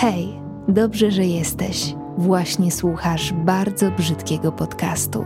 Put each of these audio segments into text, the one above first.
Hej, dobrze, że jesteś. Właśnie słuchasz bardzo brzydkiego podcastu.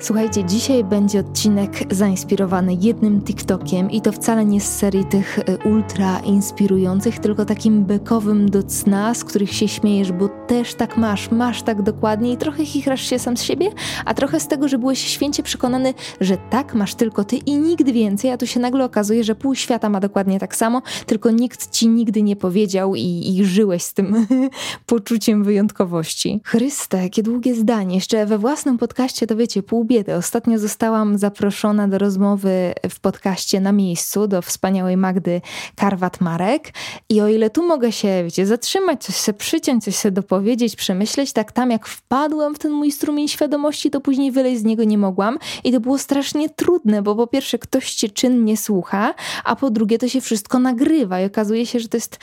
Słuchajcie, dzisiaj będzie odcinek zainspirowany jednym TikTokiem i to wcale nie z serii tych e, ultra inspirujących, tylko takim bekowym do cna, z których się śmiejesz, bo też tak masz, masz tak dokładnie i trochę chichrasz się sam z siebie, a trochę z tego, że byłeś święcie przekonany, że tak masz tylko ty i nigdy więcej, a tu się nagle okazuje, że pół świata ma dokładnie tak samo, tylko nikt ci nigdy nie powiedział i, i żyłeś z tym poczuciem wyjątkowości. Chryste, jakie długie zdanie. Jeszcze we własnym podcaście to wiecie, pół biedy. Ostatnio zostałam zaproszona do rozmowy w podcaście na miejscu do wspaniałej Magdy Karwat-Marek i o ile tu mogę się, wiecie, zatrzymać, coś się przyciąć, coś się dopowiedzieć, przemyśleć, tak tam jak wpadłam w ten mój strumień świadomości, to później wyleźć z niego nie mogłam i to było strasznie trudne, bo po pierwsze ktoś cię czynnie słucha, a po drugie to się wszystko nagrywa i okazuje się, że to jest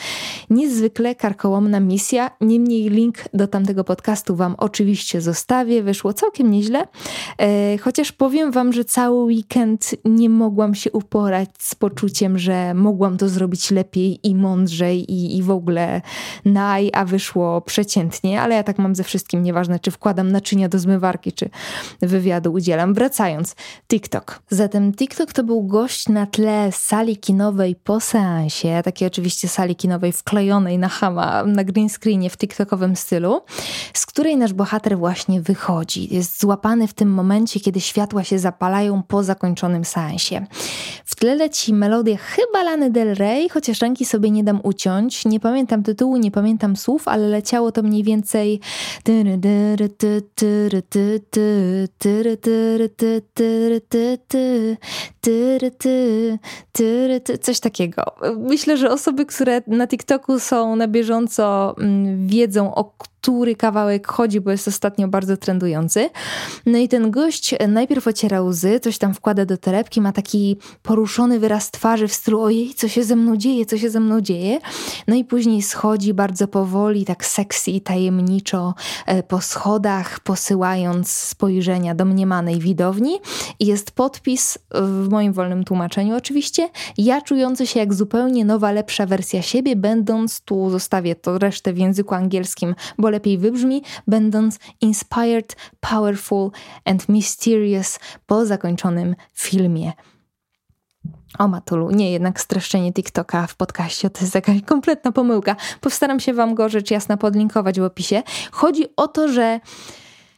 niezwykle karkołomna misja. Niemniej link do tamtego podcastu wam oczywiście zostawię. Wyszło całkiem nieźle. E, Chociaż powiem Wam, że cały weekend nie mogłam się uporać z poczuciem, że mogłam to zrobić lepiej i mądrzej i, i w ogóle naj, a wyszło przeciętnie, ale ja tak mam ze wszystkim, nieważne czy wkładam naczynia do zmywarki, czy wywiadu udzielam. Wracając, TikTok. Zatem TikTok to był gość na tle sali kinowej po seansie, takiej oczywiście sali kinowej wklejonej na hama, na green screenie w TikTokowym stylu, z której nasz bohater właśnie wychodzi. Jest złapany w tym momencie, kiedy światła się zapalają po zakończonym seansie. W tle leci melodia chyba Lany Del Rey, chociaż ręki sobie nie dam uciąć. Nie pamiętam tytułu, nie pamiętam słów, ale leciało to mniej więcej coś takiego. Myślę, że osoby, które na TikToku są na bieżąco, wiedzą o który kawałek chodzi, bo jest ostatnio bardzo trendujący. No i ten gość najpierw ociera łzy, coś tam wkłada do torebki, ma taki poruszony wyraz twarzy w stylu ojej, co się ze mną dzieje, co się ze mną dzieje. No i później schodzi bardzo powoli, tak sexy i tajemniczo e, po schodach, posyłając spojrzenia do mniemanej widowni. I jest podpis, w moim wolnym tłumaczeniu oczywiście, ja czujący się jak zupełnie nowa, lepsza wersja siebie, będąc, tu zostawię to resztę w języku angielskim, bo lepiej wybrzmi, będąc inspired, powerful and mysterious po zakończonym filmie. O Matulu, nie, jednak streszczenie TikToka w podcaście to jest jakaś kompletna pomyłka. Postaram się Wam go rzecz jasna podlinkować w opisie. Chodzi o to, że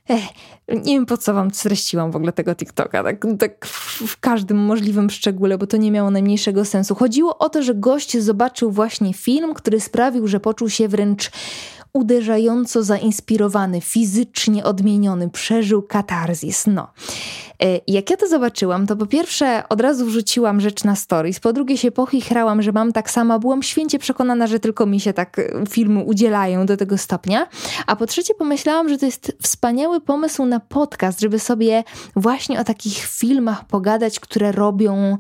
Ech, nie wiem po co wam streściłam w ogóle tego TikToka, tak, tak w każdym możliwym szczególe, bo to nie miało najmniejszego sensu. Chodziło o to, że gość zobaczył właśnie film, który sprawił, że poczuł się wręcz uderzająco zainspirowany, fizycznie odmieniony, przeżył katarzis. No. E, jak ja to zobaczyłam, to po pierwsze od razu wrzuciłam rzecz na stories, po drugie się pochichrałam, że mam tak samo, byłam święcie przekonana, że tylko mi się tak e, filmy udzielają do tego stopnia, a po trzecie pomyślałam, że to jest wspaniały pomysł na podcast, żeby sobie właśnie o takich filmach pogadać, które robią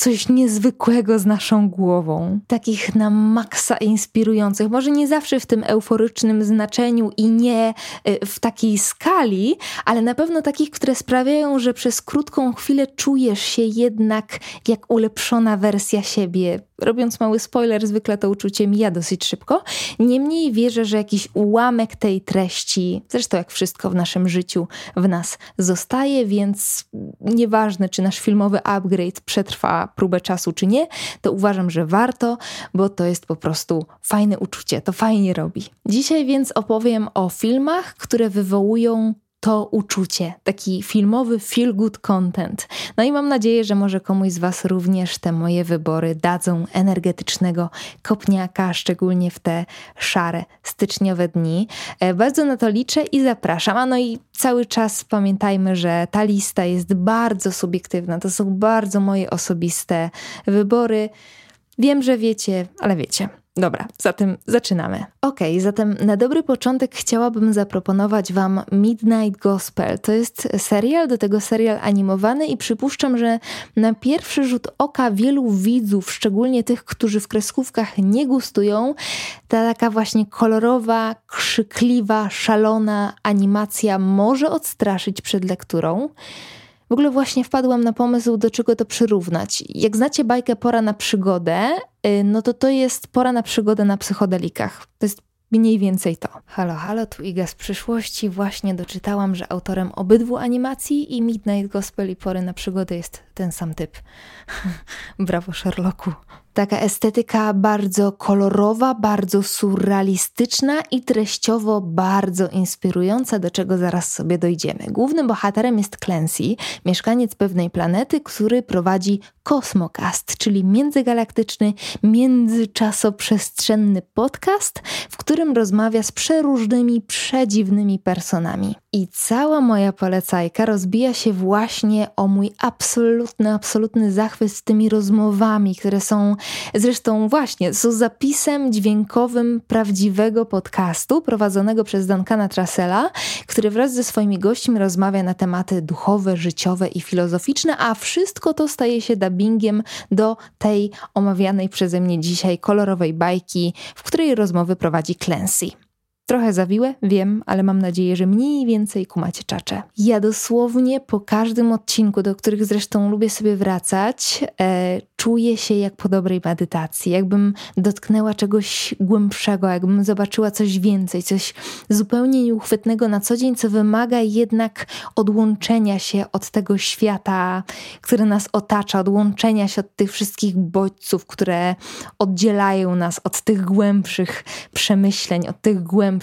coś niezwykłego z naszą głową. Takich na maksa inspirujących, może nie zawsze w tym euforycznym znaczeniu i nie y, w takiej skali, ale na pewno takich, które sprawiają, że przez krótką chwilę czujesz się jednak jak ulepszona wersja siebie, robiąc mały spoiler, zwykle to uczucie mija dosyć szybko. Niemniej wierzę, że jakiś ułamek tej treści, zresztą jak wszystko w naszym życiu, w nas zostaje, więc nieważne, czy nasz filmowy upgrade przetrwa próbę czasu, czy nie, to uważam, że warto, bo to jest po prostu fajne uczucie, to fajnie robi. Dzisiaj więc opowiem o filmach, które wywołują to uczucie, taki filmowy feel good content. No i mam nadzieję, że może komuś z Was również te moje wybory dadzą energetycznego kopniaka, szczególnie w te szare styczniowe dni. E, bardzo na to liczę i zapraszam. A no i cały czas pamiętajmy, że ta lista jest bardzo subiektywna. To są bardzo moje osobiste wybory. Wiem, że wiecie, ale wiecie. Dobra, zatem zaczynamy. Ok, zatem na dobry początek chciałabym zaproponować Wam Midnight Gospel. To jest serial, do tego serial animowany i przypuszczam, że na pierwszy rzut oka wielu widzów, szczególnie tych, którzy w kreskówkach nie gustują, ta taka właśnie kolorowa, krzykliwa, szalona animacja może odstraszyć przed lekturą. W ogóle właśnie wpadłam na pomysł, do czego to przyrównać. Jak znacie bajkę Pora na przygodę, y, no to to jest Pora na przygodę na psychodelikach. To jest Mniej więcej to. Halo, halo, tu Iga z przyszłości. Właśnie doczytałam, że autorem obydwu animacji i Midnight Gospel i Pory na przygodę jest ten sam typ. Brawo, Sherlocku. Taka estetyka bardzo kolorowa, bardzo surrealistyczna i treściowo bardzo inspirująca, do czego zaraz sobie dojdziemy. Głównym bohaterem jest Clancy, mieszkaniec pewnej planety, który prowadzi Kosmokast, czyli międzygalaktyczny, międzyczasoprzestrzenny podcast, w którym rozmawia z przeróżnymi, przedziwnymi personami. I cała moja polecajka rozbija się właśnie o mój absolutny, absolutny zachwyt z tymi rozmowami, które są zresztą właśnie są zapisem dźwiękowym prawdziwego podcastu prowadzonego przez Duncana Trasela, który wraz ze swoimi gośćmi rozmawia na tematy duchowe, życiowe i filozoficzne, a wszystko to staje się dubbingiem do tej omawianej przeze mnie dzisiaj kolorowej bajki, w której rozmowy prowadzi Clancy. Trochę zawiłe, wiem, ale mam nadzieję, że mniej więcej kumacie czacze. Ja dosłownie po każdym odcinku, do których zresztą lubię sobie wracać, e, czuję się jak po dobrej medytacji, jakbym dotknęła czegoś głębszego, jakbym zobaczyła coś więcej, coś zupełnie nieuchwytnego na co dzień, co wymaga jednak odłączenia się od tego świata, który nas otacza, odłączenia się od tych wszystkich bodźców, które oddzielają nas od tych głębszych przemyśleń, od tych głębszych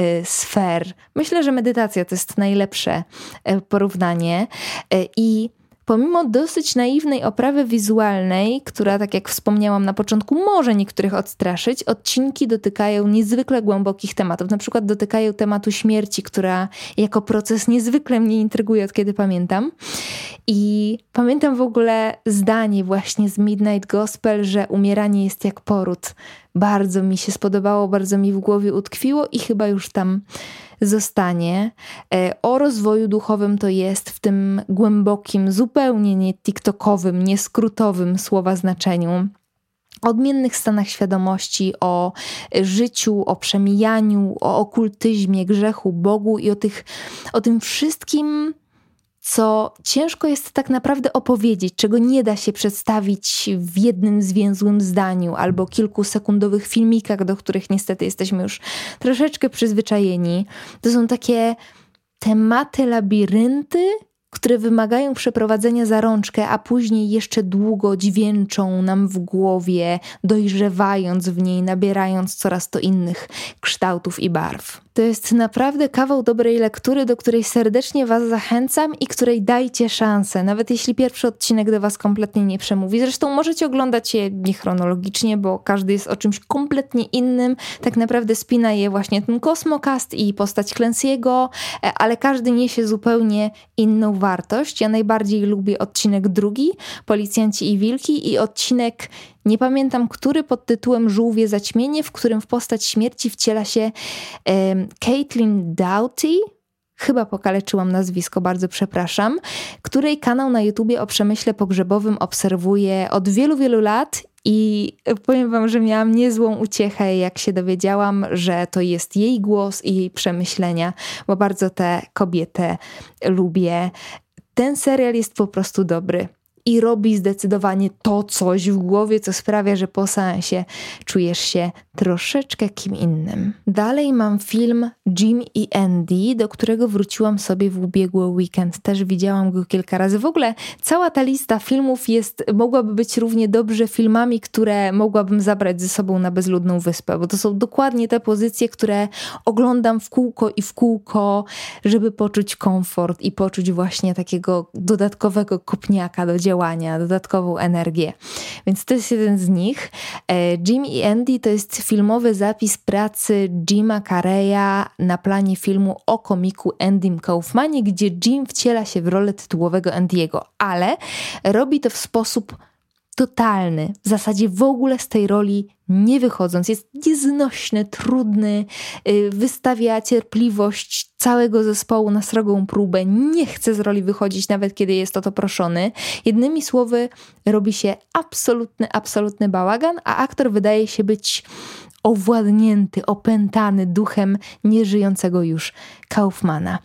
y, sfer. Myślę, że medytacja to jest najlepsze y, porównanie y, i pomimo dosyć naiwnej oprawy wizualnej, która, tak jak wspomniałam na początku, może niektórych odstraszyć, odcinki dotykają niezwykle głębokich tematów. Na przykład dotykają tematu śmierci, która jako proces niezwykle mnie intryguje, od kiedy pamiętam. I pamiętam w ogóle zdanie właśnie z Midnight Gospel, że umieranie jest jak poród. Bardzo mi się spodobało, bardzo mi w głowie utkwiło i chyba już tam zostanie. E, o rozwoju duchowym to jest w tym głębokim, zupełnie nie TikTokowym, nie skrótowym słowa znaczeniu odmiennych stanach świadomości, o życiu, o przemijaniu, o okultyzmie, grzechu, Bogu i o, tych, o tym wszystkim, co ciężko jest tak naprawdę opowiedzieć, czego nie da się przedstawić w jednym zwięzłym zdaniu albo kilkusekundowych filmikach, do których niestety jesteśmy już troszeczkę przyzwyczajeni. To są takie tematy labirynty, które wymagają przeprowadzenia za rączkę, a później jeszcze długo dźwięczą nam w głowie, dojrzewając w niej, nabierając coraz to innych kształtów i barw. To jest naprawdę kawał dobrej lektury, do której serdecznie Was zachęcam i której dajcie szansę, nawet jeśli pierwszy odcinek do Was kompletnie nie przemówi. Zresztą możecie oglądać je niechronologicznie, bo każdy jest o czymś kompletnie innym. Tak naprawdę spina je właśnie ten kosmokast i postać Clancy'ego, e, ale każdy niesie zupełnie inną wartość. Ja najbardziej lubię odcinek drugi, Policjanci i Wilki i odcinek nie pamiętam, który pod tytułem Żółwie zaćmienie, w którym w postać śmierci wciela się um, Caitlin Doughty, chyba pokaleczyłam nazwisko, bardzo przepraszam, której kanał na YouTubie o przemyśle pogrzebowym obserwuję od wielu, wielu lat i powiem wam, że miałam niezłą uciechę, jak się dowiedziałam, że to jest jej głos i jej przemyślenia, bo bardzo tę kobietę lubię. Ten serial jest po prostu dobry i robi zdecydowanie to coś w głowie, co sprawia, że po seansie czujesz się troszeczkę kim innym. Dalej mam film Jim i Andy, do którego wróciłam sobie w ubiegły weekend. Też widziałam go kilka razy. W ogóle cała ta lista filmów jest, mogłaby być równie dobrze filmami, które mogłabym zabrać ze sobą na bezludną wyspę, bo to są dokładnie te pozycje, które oglądam w kółko i w kółko, żeby poczuć komfort i poczuć właśnie takiego dodatkowego kopniaka do działania, dodatkową energię. Więc to jest jeden z nich. E, Jim i Andy to jest filmowy zapis pracy Jima Carreya na planie filmu o komiku Andym Kaufmanie, gdzie Jim wciela się w rolę tytułowego Andiego, ale robi to w sposób totalny, w zasadzie w ogóle z tej roli nie wychodząc. Jest nieznośny, trudny, y, wystawia cierpliwość całego zespołu na srogą próbę, nie chce z roli wychodzić, nawet kiedy jest o to proszony. Jednymi słowy, robi się absolutny, absolutny bałagan, a aktor wydaje się być owładnięty, opętany duchem nieżyjącego już Kaufmana.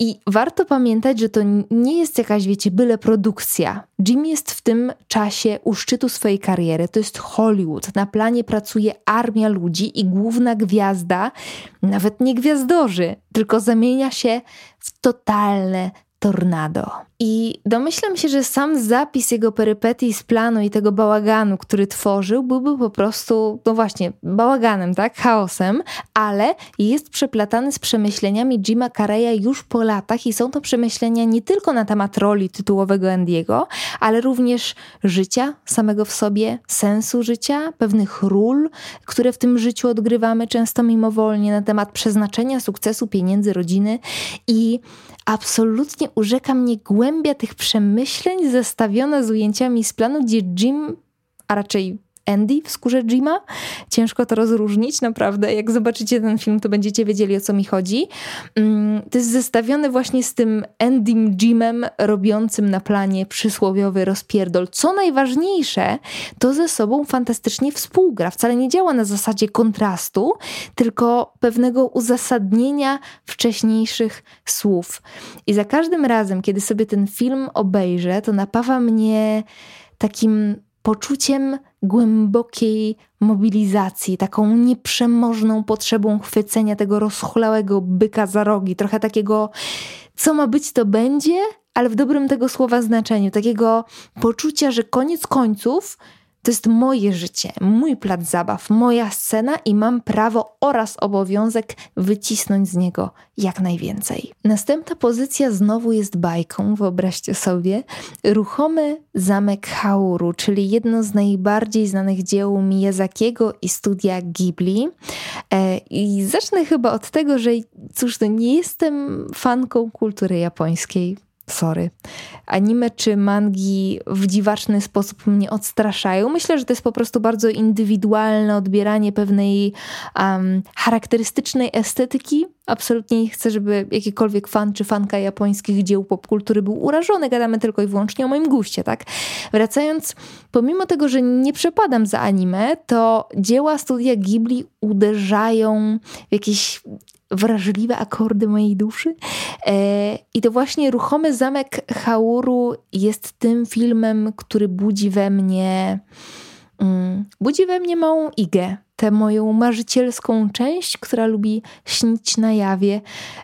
I warto pamiętać, że to nie jest jakaś, wiecie, byle produkcja. Jim jest w tym czasie u szczytu swojej kariery. To jest Hollywood. Na planie pracuje armia ludzi i główna gwiazda, nawet nie gwiazdorzy, tylko zamienia się w totalne tornado. I domyślam się, że sam zapis jego perypetii z planu i tego bałaganu, który tworzył, byłby po prostu, no właśnie, bałaganem, tak? Chaosem, ale jest przeplatany z przemyśleniami Jima Carreya już po latach i są to przemyślenia nie tylko na temat roli tytułowego Andiego, ale również życia samego w sobie, sensu życia, pewnych ról, które w tym życiu odgrywamy często mimowolnie, na temat przeznaczenia, sukcesu, pieniędzy, rodziny i absolutnie urzeka mnie głębia tych przemyśleń zestawiona z ujęciami z planu, gdzie Jim, a raczej Andy w skórze Jima. Ciężko to rozróżnić, naprawdę. Jak zobaczycie ten film, to będziecie wiedzieli o co mi chodzi. Mm, to jest zestawione właśnie z tym Andym Jimem robiącym na planie przysłowiowy rozpierdol. Co najważniejsze, to ze sobą fantastycznie współgra. Wcale nie działa na zasadzie kontrastu, tylko pewnego uzasadnienia wcześniejszych słów. I za każdym razem, kiedy sobie ten film obejrzę, to napawa mnie takim poczuciem głębokiej mobilizacji, taką nieprzemożną potrzebą chwycenia tego rozchulałego byka za rogi, trochę takiego, co ma być, to będzie, ale w dobrym tego słowa znaczeniu, takiego poczucia, że koniec końców to jest moje życie, mój plac zabaw, moja scena i mam prawo oraz obowiązek wycisnąć z niego jak najwięcej. Następna pozycja znowu jest bajką, wyobraźcie sobie. Ruchomy zamek Hauru, czyli jedno z najbardziej znanych dzieł Miyazakiego i studia Ghibli. E, I zacznę chyba od tego, że cóż, to nie jestem fanką kultury japońskiej sorry, anime czy mangi w dziwaczny sposób mnie odstraszają. Myślę, że to jest po prostu bardzo indywidualne odbieranie pewnej um, charakterystycznej estetyki. Absolutnie nie chcę, żeby jakikolwiek fan czy fanka japońskich dzieł popkultury był urażony. Gadamy tylko i wyłącznie o moim guście, tak? Wracając, pomimo tego, że nie przepadam za anime, to dzieła studia Ghibli uderzają w jakieś wrażliwe akordy mojej duszy. E, I to właśnie Ruchomy Zamek Hauru jest tym filmem, który budzi we mnie mm, budzi we mnie małą igę, tę moją marzycielską część, która lubi śnić na jawie,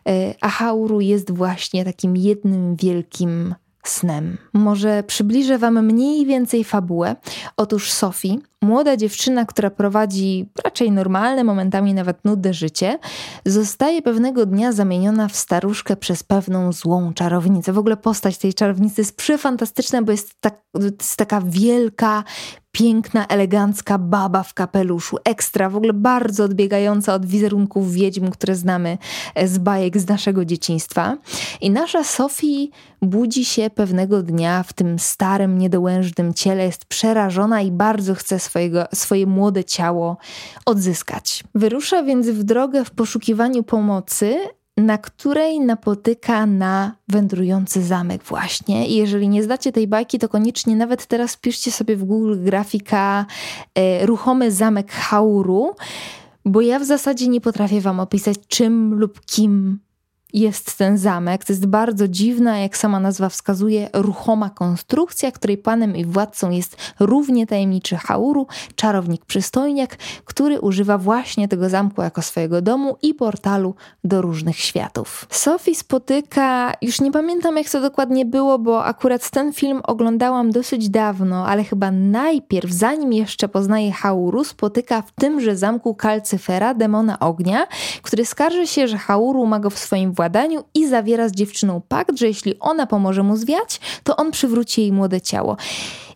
e, a Hauru jest właśnie takim jednym wielkim snem. Może przybliżę Wam mniej więcej fabułę. Otóż Sophie, młoda dziewczyna, która prowadzi raczej normalne, momentami nawet nudne życie, zostaje pewnego dnia zamieniona w staruszkę przez pewną złą czarownicę. W ogóle postać tej czarownicy jest przefantastyczna, bo jest, tak, jest taka wielka, piękna, elegancka baba w kapeluszu, ekstra, w ogóle bardzo odbiegająca od wizerunków wiedźm, które znamy z bajek z naszego dzieciństwa. I nasza Sophie budzi się pewnego dnia w tym starym, niedołężnym ciele, jest przerażona i bardzo chce swojego, swoje młode ciało odzyskać. Wyrusza więc w drogę w poszukiwaniu pomocy, na której napotyka na wędrujący zamek właśnie. I jeżeli nie znacie tej bajki, to koniecznie nawet teraz piszcie sobie w Google grafika e, ruchomy zamek Hauru, bo ja w zasadzie nie potrafię wam opisać czym lub kim jest ten zamek. To jest bardzo dziwna, jak sama nazwa wskazuje, ruchoma konstrukcja, której panem i władcą jest równie tajemniczy Hauru, czarownik przystojniak, który używa właśnie tego zamku jako swojego domu i portalu do różnych światów. Sophie spotyka, już nie pamiętam jak to dokładnie było, bo akurat ten film oglądałam dosyć dawno, ale chyba najpierw, zanim jeszcze poznaje Hauru, spotyka w tymże zamku Kalcyfera, demona ognia, który skarży się, że Hauru ma go w swoim i zawiera z dziewczyną pakt, że jeśli ona pomoże mu zwiać, to on przywróci jej młode ciało.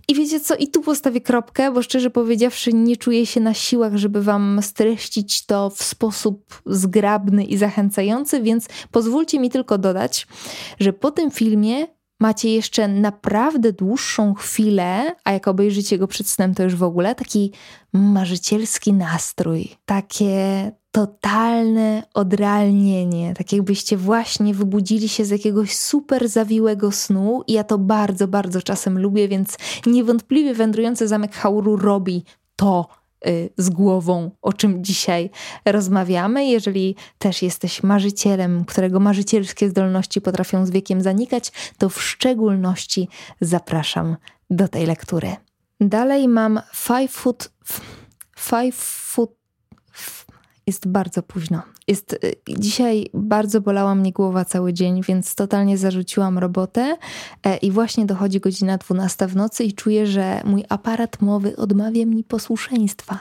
I wiecie co, i tu postawię kropkę, bo szczerze powiedziawszy, nie czuję się na siłach, żeby wam streścić to w sposób zgrabny i zachęcający, więc pozwólcie mi tylko dodać, że po tym filmie macie jeszcze naprawdę dłuższą chwilę, a jak obejrzycie go przed snem, to już w ogóle taki marzycielski nastrój, takie totalne odrealnienie, tak jakbyście właśnie wybudzili się z jakiegoś super zawiłego snu i ja to bardzo, bardzo czasem lubię, więc niewątpliwie wędrujący zamek Hauru robi to y, z głową, o czym dzisiaj rozmawiamy. Jeżeli też jesteś marzycielem, którego marzycielskie zdolności potrafią z wiekiem zanikać, to w szczególności zapraszam do tej lektury. Dalej mam Five Foot. Five Foot. Jest bardzo późno. Jest, y, dzisiaj bardzo bolała mnie głowa cały dzień, więc totalnie zarzuciłam robotę e, i właśnie dochodzi godzina 12 w nocy i czuję, że mój aparat mowy odmawia mi posłuszeństwa.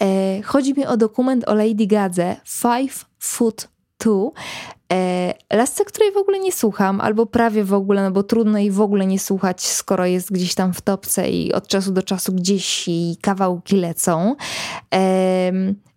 E, chodzi mi o dokument o Lady Gadze Five Foot Two. E, lasce, której w ogóle nie słucham, albo prawie w ogóle, no bo trudno jej w ogóle nie słuchać, skoro jest gdzieś tam w topce i od czasu do czasu gdzieś i kawałki lecą.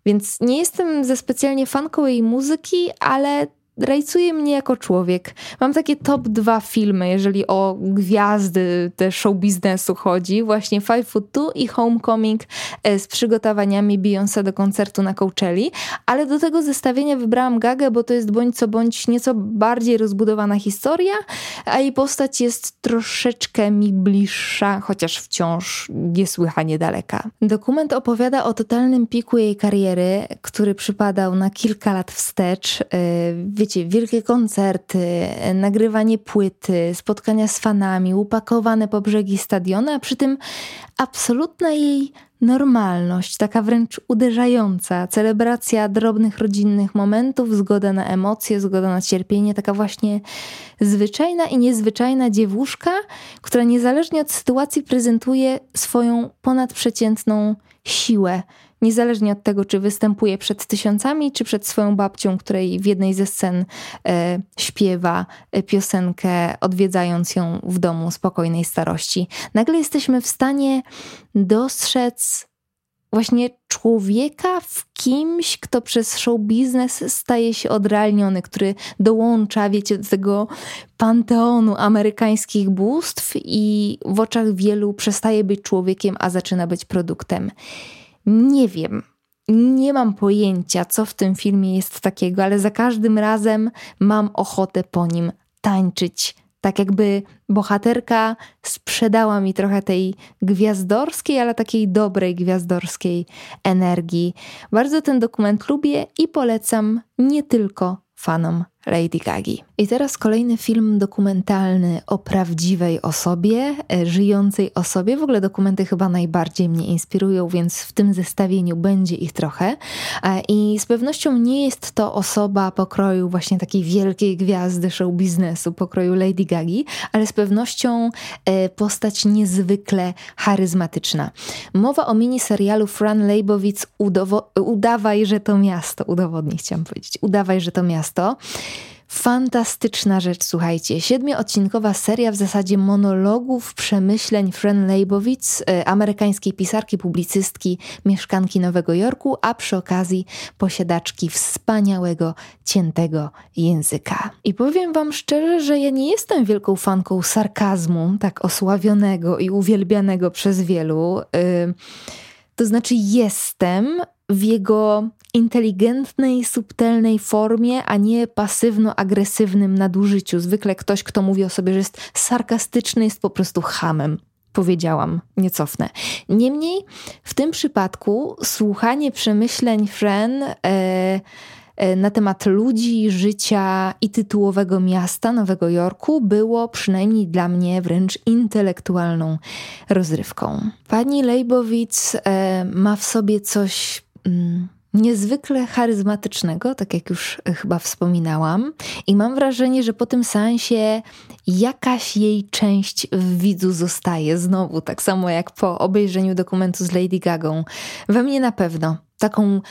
Więc nie jestem ze specjalnie fanką jej muzyki, ale rajcuje mnie jako człowiek. Mam takie top dwa filmy, jeżeli o gwiazdy te show biznesu chodzi. Właśnie Five Foot Two i Homecoming e, z przygotowaniami Beyoncé do koncertu na Coachelli. Ale do tego zestawienia wybrałam Gagę, bo to jest bądź co bądź nieco bardziej rozbudowana historia, a jej postać jest troszeczkę mi bliższa, chociaż wciąż niesłychanie daleka. Dokument opowiada o totalnym piku jej kariery, który przypadał na kilka lat wstecz. E, wiecie, wielkie koncerty, nagrywanie płyty, spotkania z fanami, upakowane po brzegi stadiony, a przy tym absolutna jej normalność, taka wręcz uderzająca, celebracja drobnych rodzinnych momentów, zgoda na emocje, zgoda na cierpienie, taka właśnie zwyczajna i niezwyczajna dziewuszka, która niezależnie od sytuacji prezentuje swoją ponadprzeciętną siłę niezależnie od tego, czy występuje przed tysiącami, czy przed swoją babcią, której w jednej ze scen e, śpiewa e, piosenkę, odwiedzając ją w domu spokojnej starości. Nagle jesteśmy w stanie dostrzec właśnie człowieka w kimś, kto przez show biznes staje się odrealniony, który dołącza, wiecie, do tego panteonu amerykańskich bóstw i w oczach wielu przestaje być człowiekiem, a zaczyna być produktem. Nie wiem. Nie mam pojęcia, co w tym filmie jest takiego, ale za każdym razem mam ochotę po nim tańczyć. Tak jakby bohaterka sprzedała mi trochę tej gwiazdorskiej, ale takiej dobrej gwiazdorskiej energii. Bardzo ten dokument lubię i polecam nie tylko fanom Lady Gagi. I teraz kolejny film dokumentalny o prawdziwej osobie, e, żyjącej osobie. W ogóle dokumenty chyba najbardziej mnie inspirują, więc w tym zestawieniu będzie ich trochę. E, I z pewnością nie jest to osoba pokroju właśnie takiej wielkiej gwiazdy show biznesu, pokroju Lady Gagi, ale z pewnością e, postać niezwykle charyzmatyczna. Mowa o miniserialu Fran Leibowitz Udawaj, że to miasto. Udowodnij, chciałam powiedzieć. Udawaj, że to miasto. Fantastyczna rzecz, słuchajcie. Siedmioodcinkowa seria w zasadzie monologów, przemyśleń Fran Leibowitz, e, amerykańskiej pisarki, publicystki, mieszkanki Nowego Jorku, a przy okazji posiadaczki wspaniałego, ciętego języka. I powiem wam szczerze, że ja nie jestem wielką fanką sarkazmu, tak osławionego i uwielbianego przez wielu. Yy, to znaczy jestem w jego inteligentnej, subtelnej formie, a nie pasywno-agresywnym nadużyciu. Zwykle ktoś, kto mówi o sobie, że jest sarkastyczny, jest po prostu hamem. Powiedziałam, nie cofnę. Niemniej w tym przypadku słuchanie przemyśleń Fren e, e, na temat ludzi, życia i tytułowego miasta Nowego Jorku było przynajmniej dla mnie wręcz intelektualną rozrywką. Pani Leibowitz e, ma w sobie coś mm, niezwykle charyzmatycznego, tak jak już chyba wspominałam, i mam wrażenie, że po tym seansie jakaś jej część w widzu zostaje znowu, tak samo jak po obejrzeniu dokumentu z Lady Gagą. We mnie na pewno. Taką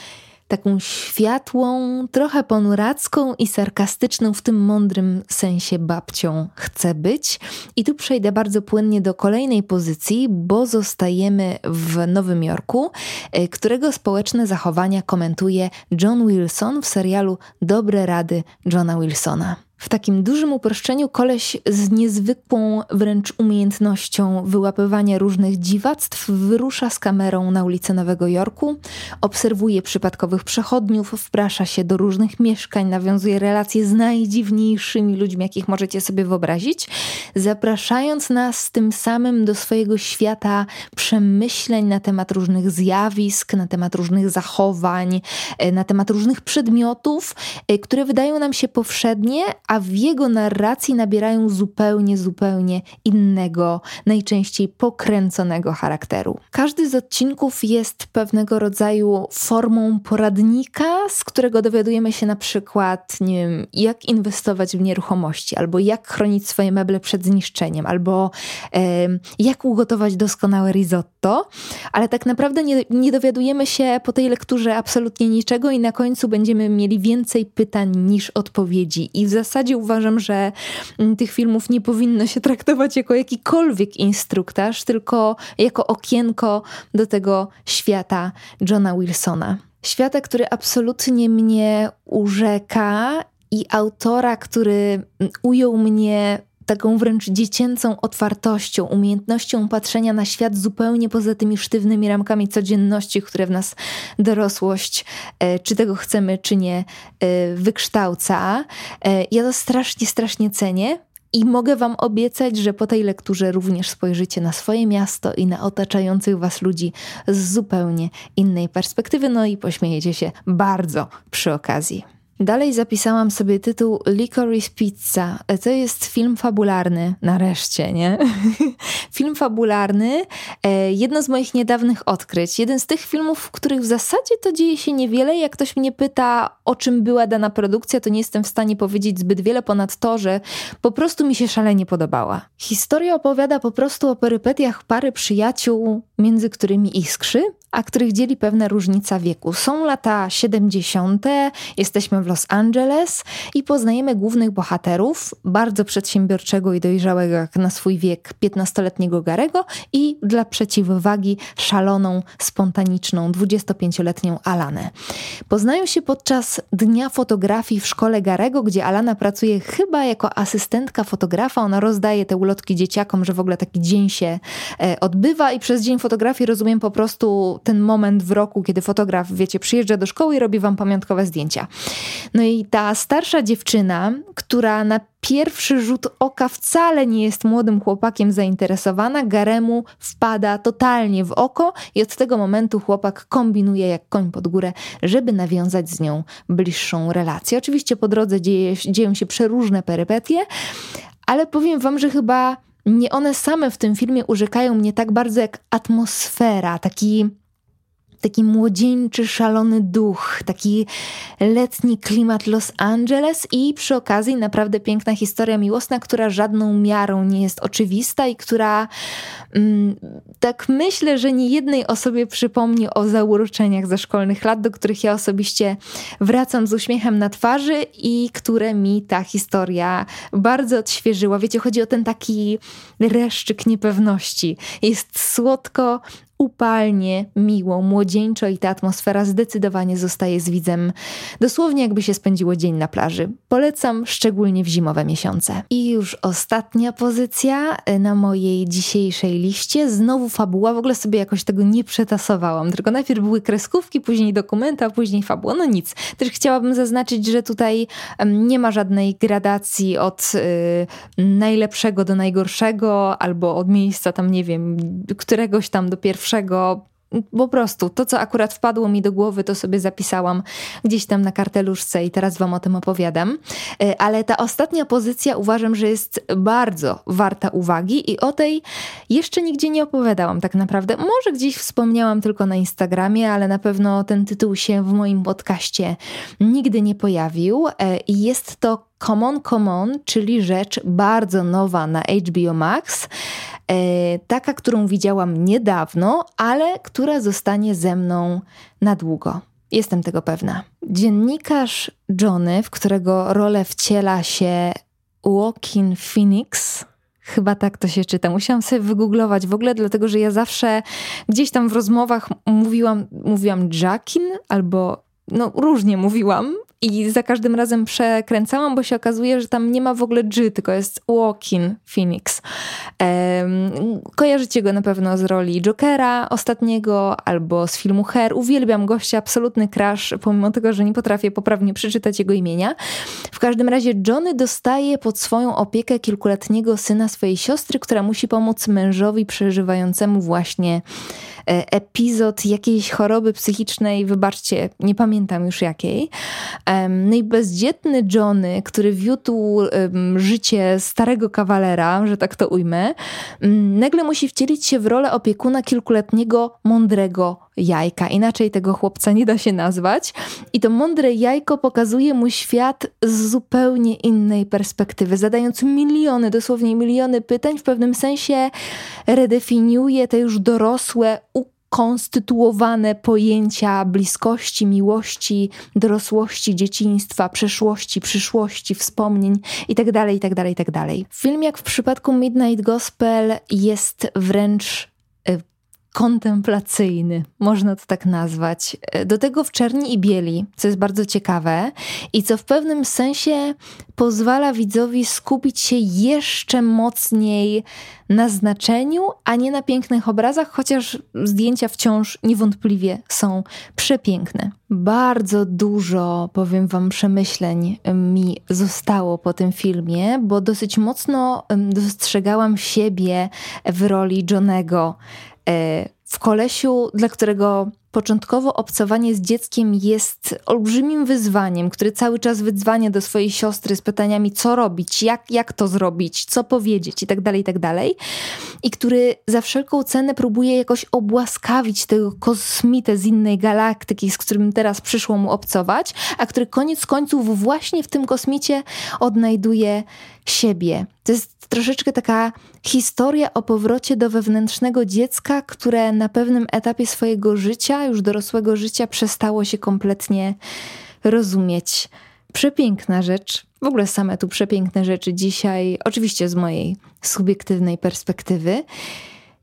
taką światłą, trochę ponuracką i sarkastyczną w tym mądrym sensie babcią chce być. I tu przejdę bardzo płynnie do kolejnej pozycji, bo zostajemy w Nowym Jorku, e, którego społeczne zachowania komentuje John Wilson w serialu Dobre Rady Johna Wilsona. W takim dużym uproszczeniu koleś z niezwykłą wręcz umiejętnością wyłapywania różnych dziwactw wyrusza z kamerą na ulicę Nowego Jorku, obserwuje przypadkowych przechodniów, wprasza się do różnych mieszkań, nawiązuje relacje z najdziwniejszymi ludźmi, jakich możecie sobie wyobrazić, zapraszając nas tym samym do swojego świata przemyśleń na temat różnych zjawisk, na temat różnych zachowań, e, na temat różnych przedmiotów, e, które wydają nam się powszednie, a w jego narracji nabierają zupełnie, zupełnie innego, najczęściej pokręconego charakteru. Każdy z odcinków jest pewnego rodzaju formą poradnika, z którego dowiadujemy się na przykład, nie wiem, jak inwestować w nieruchomości, albo jak chronić swoje meble przed zniszczeniem, albo e, jak ugotować doskonałe risotto, ale tak naprawdę nie, nie dowiadujemy się po tej lekturze absolutnie niczego i na końcu będziemy mieli więcej pytań niż odpowiedzi. I w zasadzie zasadzie uważam, że mm, tych filmów nie powinno się traktować jako jakikolwiek instruktaż, tylko jako okienko do tego świata Johna Wilsona. Świata, który absolutnie mnie urzeka i autora, który mm, ujął mnie taką wręcz dziecięcą otwartością, umiejętnością patrzenia na świat zupełnie poza tymi sztywnymi ramkami codzienności, które w nas dorosłość, e, czy tego chcemy, czy nie, e, wykształca. E, ja to strasznie, strasznie cenię. I mogę Wam obiecać, że po tej lekturze również spojrzycie na swoje miasto i na otaczających Was ludzi z zupełnie innej perspektywy, no i pośmiejecie się bardzo przy okazji. Dalej zapisałam sobie tytuł Licorice Pizza. To jest film fabularny, nareszcie, nie? film fabularny, e, jedno z moich niedawnych odkryć. Jeden z tych filmów, w których w zasadzie to dzieje się niewiele. Jak ktoś mnie pyta, o czym była dana produkcja, to nie jestem w stanie powiedzieć zbyt wiele ponad to, że po prostu mi się szalenie podobała. Historia opowiada po prostu o perypetiach pary przyjaciół, między którymi iskrzy, a których dzieli pewna różnica wieku. Są lata 70., jesteśmy w Los Angeles i poznajemy głównych bohaterów, bardzo przedsiębiorczego i dojrzałego jak na swój wiek 15-letniego Garego i dla przeciwwagi szaloną, spontaniczną 25-letnią Alanę. Poznają się podczas Dnia Fotografii w szkole Garego, gdzie Alana pracuje chyba jako asystentka fotografa. Ona rozdaje te ulotki dzieciakom, że w ogóle taki dzień się e, odbywa i przez Dzień Fotografii rozumiem po prostu ten moment w roku, kiedy fotograf, wiecie, przyjeżdża do szkoły i robi wam pamiątkowe zdjęcia. No i ta starsza dziewczyna, która na pierwszy rzut oka wcale nie jest młodym chłopakiem zainteresowana, Garemu wpada totalnie w oko i od tego momentu chłopak kombinuje jak koń pod górę, żeby nawiązać z nią bliższą relację. Oczywiście po drodze dzieje, dzieją się przeróżne perypetie, ale powiem wam, że chyba nie one same w tym filmie urzekają mnie tak bardzo jak atmosfera, taki taki młodzieńczy, szalony duch, taki letni klimat Los Angeles i przy okazji naprawdę piękna historia miłosna, która żadną miarą nie jest oczywista i która mm, tak myślę, że nie jednej osobie przypomni o zauroczeniach ze szkolnych lat, do których ja osobiście wracam z uśmiechem na twarzy i które mi ta historia bardzo odświeżyła. Wiecie, chodzi o ten taki reszczyk niepewności. Jest słodko, upalnie, miło, młodzieńczo i ta atmosfera zdecydowanie zostaje z widzem dosłownie jakby się spędziło dzień na plaży. Polecam szczególnie w zimowe miesiące. I już ostatnia pozycja e, na mojej dzisiejszej liście. Znowu fabuła, w ogóle sobie jakoś tego nie przetasowałam, tylko najpierw były kreskówki, później dokumenty, a później fabuła. No nic. Też chciałabym zaznaczyć, że tutaj nie ma żadnej gradacji od y, najlepszego do najgorszego, albo od miejsca tam, nie wiem, któregoś tam do pierwszego pierwszego po prostu to, co akurat wpadło mi do głowy, to sobie zapisałam gdzieś tam na karteluszce i teraz Wam o tym opowiadam. E, ale ta ostatnia pozycja uważam, że jest bardzo warta uwagi i o tej jeszcze nigdzie nie opowiadałam tak naprawdę. Może gdzieś wspomniałam tylko na Instagramie, ale na pewno ten tytuł się w moim podcaście nigdy nie pojawił. E, I jest to Common Common, czyli rzecz bardzo nowa na HBO Max. E, taka, którą widziałam niedawno, ale która zostanie ze mną na długo. Jestem tego pewna. Dziennikarz Johnny, w którego rolę wciela się Walkin Phoenix, Chyba tak to się czyta. Musiałam sobie wygooglować w ogóle, dlatego że ja zawsze gdzieś tam w rozmowach mówiłam, mówiłam Jackin albo no różnie mówiłam, i za każdym razem przekręcałam, bo się okazuje, że tam nie ma w ogóle G, tylko jest Walking Phoenix. Um, kojarzycie go na pewno z roli Jokera ostatniego albo z filmu Her. Uwielbiam gościa, absolutny crush, pomimo tego, że nie potrafię poprawnie przeczytać jego imienia. W każdym razie Johnny dostaje pod swoją opiekę kilkuletniego syna swojej siostry, która musi pomóc mężowi przeżywającemu właśnie E, epizod jakiejś choroby psychicznej, wybaczcie, nie pamiętam już jakiej. No i bezdzietny Johnny, który wiódł życie starego kawalera, że tak to ujmę, nagle musi wcielić się w rolę opiekuna kilkuletniego, mądrego jajka. Inaczej tego chłopca nie da się nazwać. I to mądre jajko pokazuje mu świat z zupełnie innej perspektywy, zadając miliony, dosłownie miliony pytań, w pewnym sensie redefiniuje te już dorosłe, ukonstytuowane pojęcia bliskości, miłości, dorosłości, dzieciństwa, przeszłości, przyszłości, wspomnień itd., itd., itd. Film, jak w przypadku Midnight Gospel, jest wręcz kontemplacyjny, można to tak nazwać. Do tego w czerni i bieli, co jest bardzo ciekawe i co w pewnym sensie pozwala widzowi skupić się jeszcze mocniej na znaczeniu, a nie na pięknych obrazach, chociaż zdjęcia wciąż niewątpliwie są przepiękne. Bardzo dużo, powiem Wam, przemyśleń mi zostało po tym filmie, bo dosyć mocno dostrzegałam siebie w roli Johnego E, w kolesiu, dla którego początkowo obcowanie z dzieckiem jest olbrzymim wyzwaniem, który cały czas wydzwania do swojej siostry z pytaniami, co robić, jak, jak to zrobić, co powiedzieć itd., tak itd. Tak I który za wszelką cenę próbuje jakoś obłaskawić tego kosmitę z innej galaktyki, z którym teraz przyszło mu obcować, a który koniec końców właśnie w tym kosmicie odnajduje siebie. To jest troszeczkę taka historia o powrocie do wewnętrznego dziecka, które na pewnym etapie swojego życia, już dorosłego życia, przestało się kompletnie rozumieć. Przepiękna rzecz. W ogóle same tu przepiękne rzeczy dzisiaj, oczywiście z mojej subiektywnej perspektywy.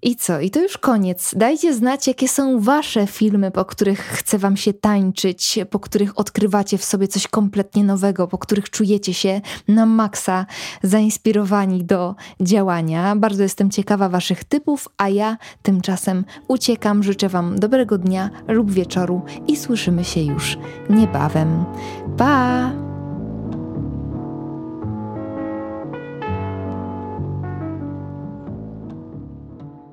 I co? I to już koniec. Dajcie znać, jakie są wasze filmy, po których chce wam się tańczyć, po których odkrywacie w sobie coś kompletnie nowego, po których czujecie się na maksa zainspirowani do działania. Bardzo jestem ciekawa waszych typów, a ja tymczasem uciekam. Życzę wam dobrego dnia lub wieczoru i słyszymy się już niebawem. Pa!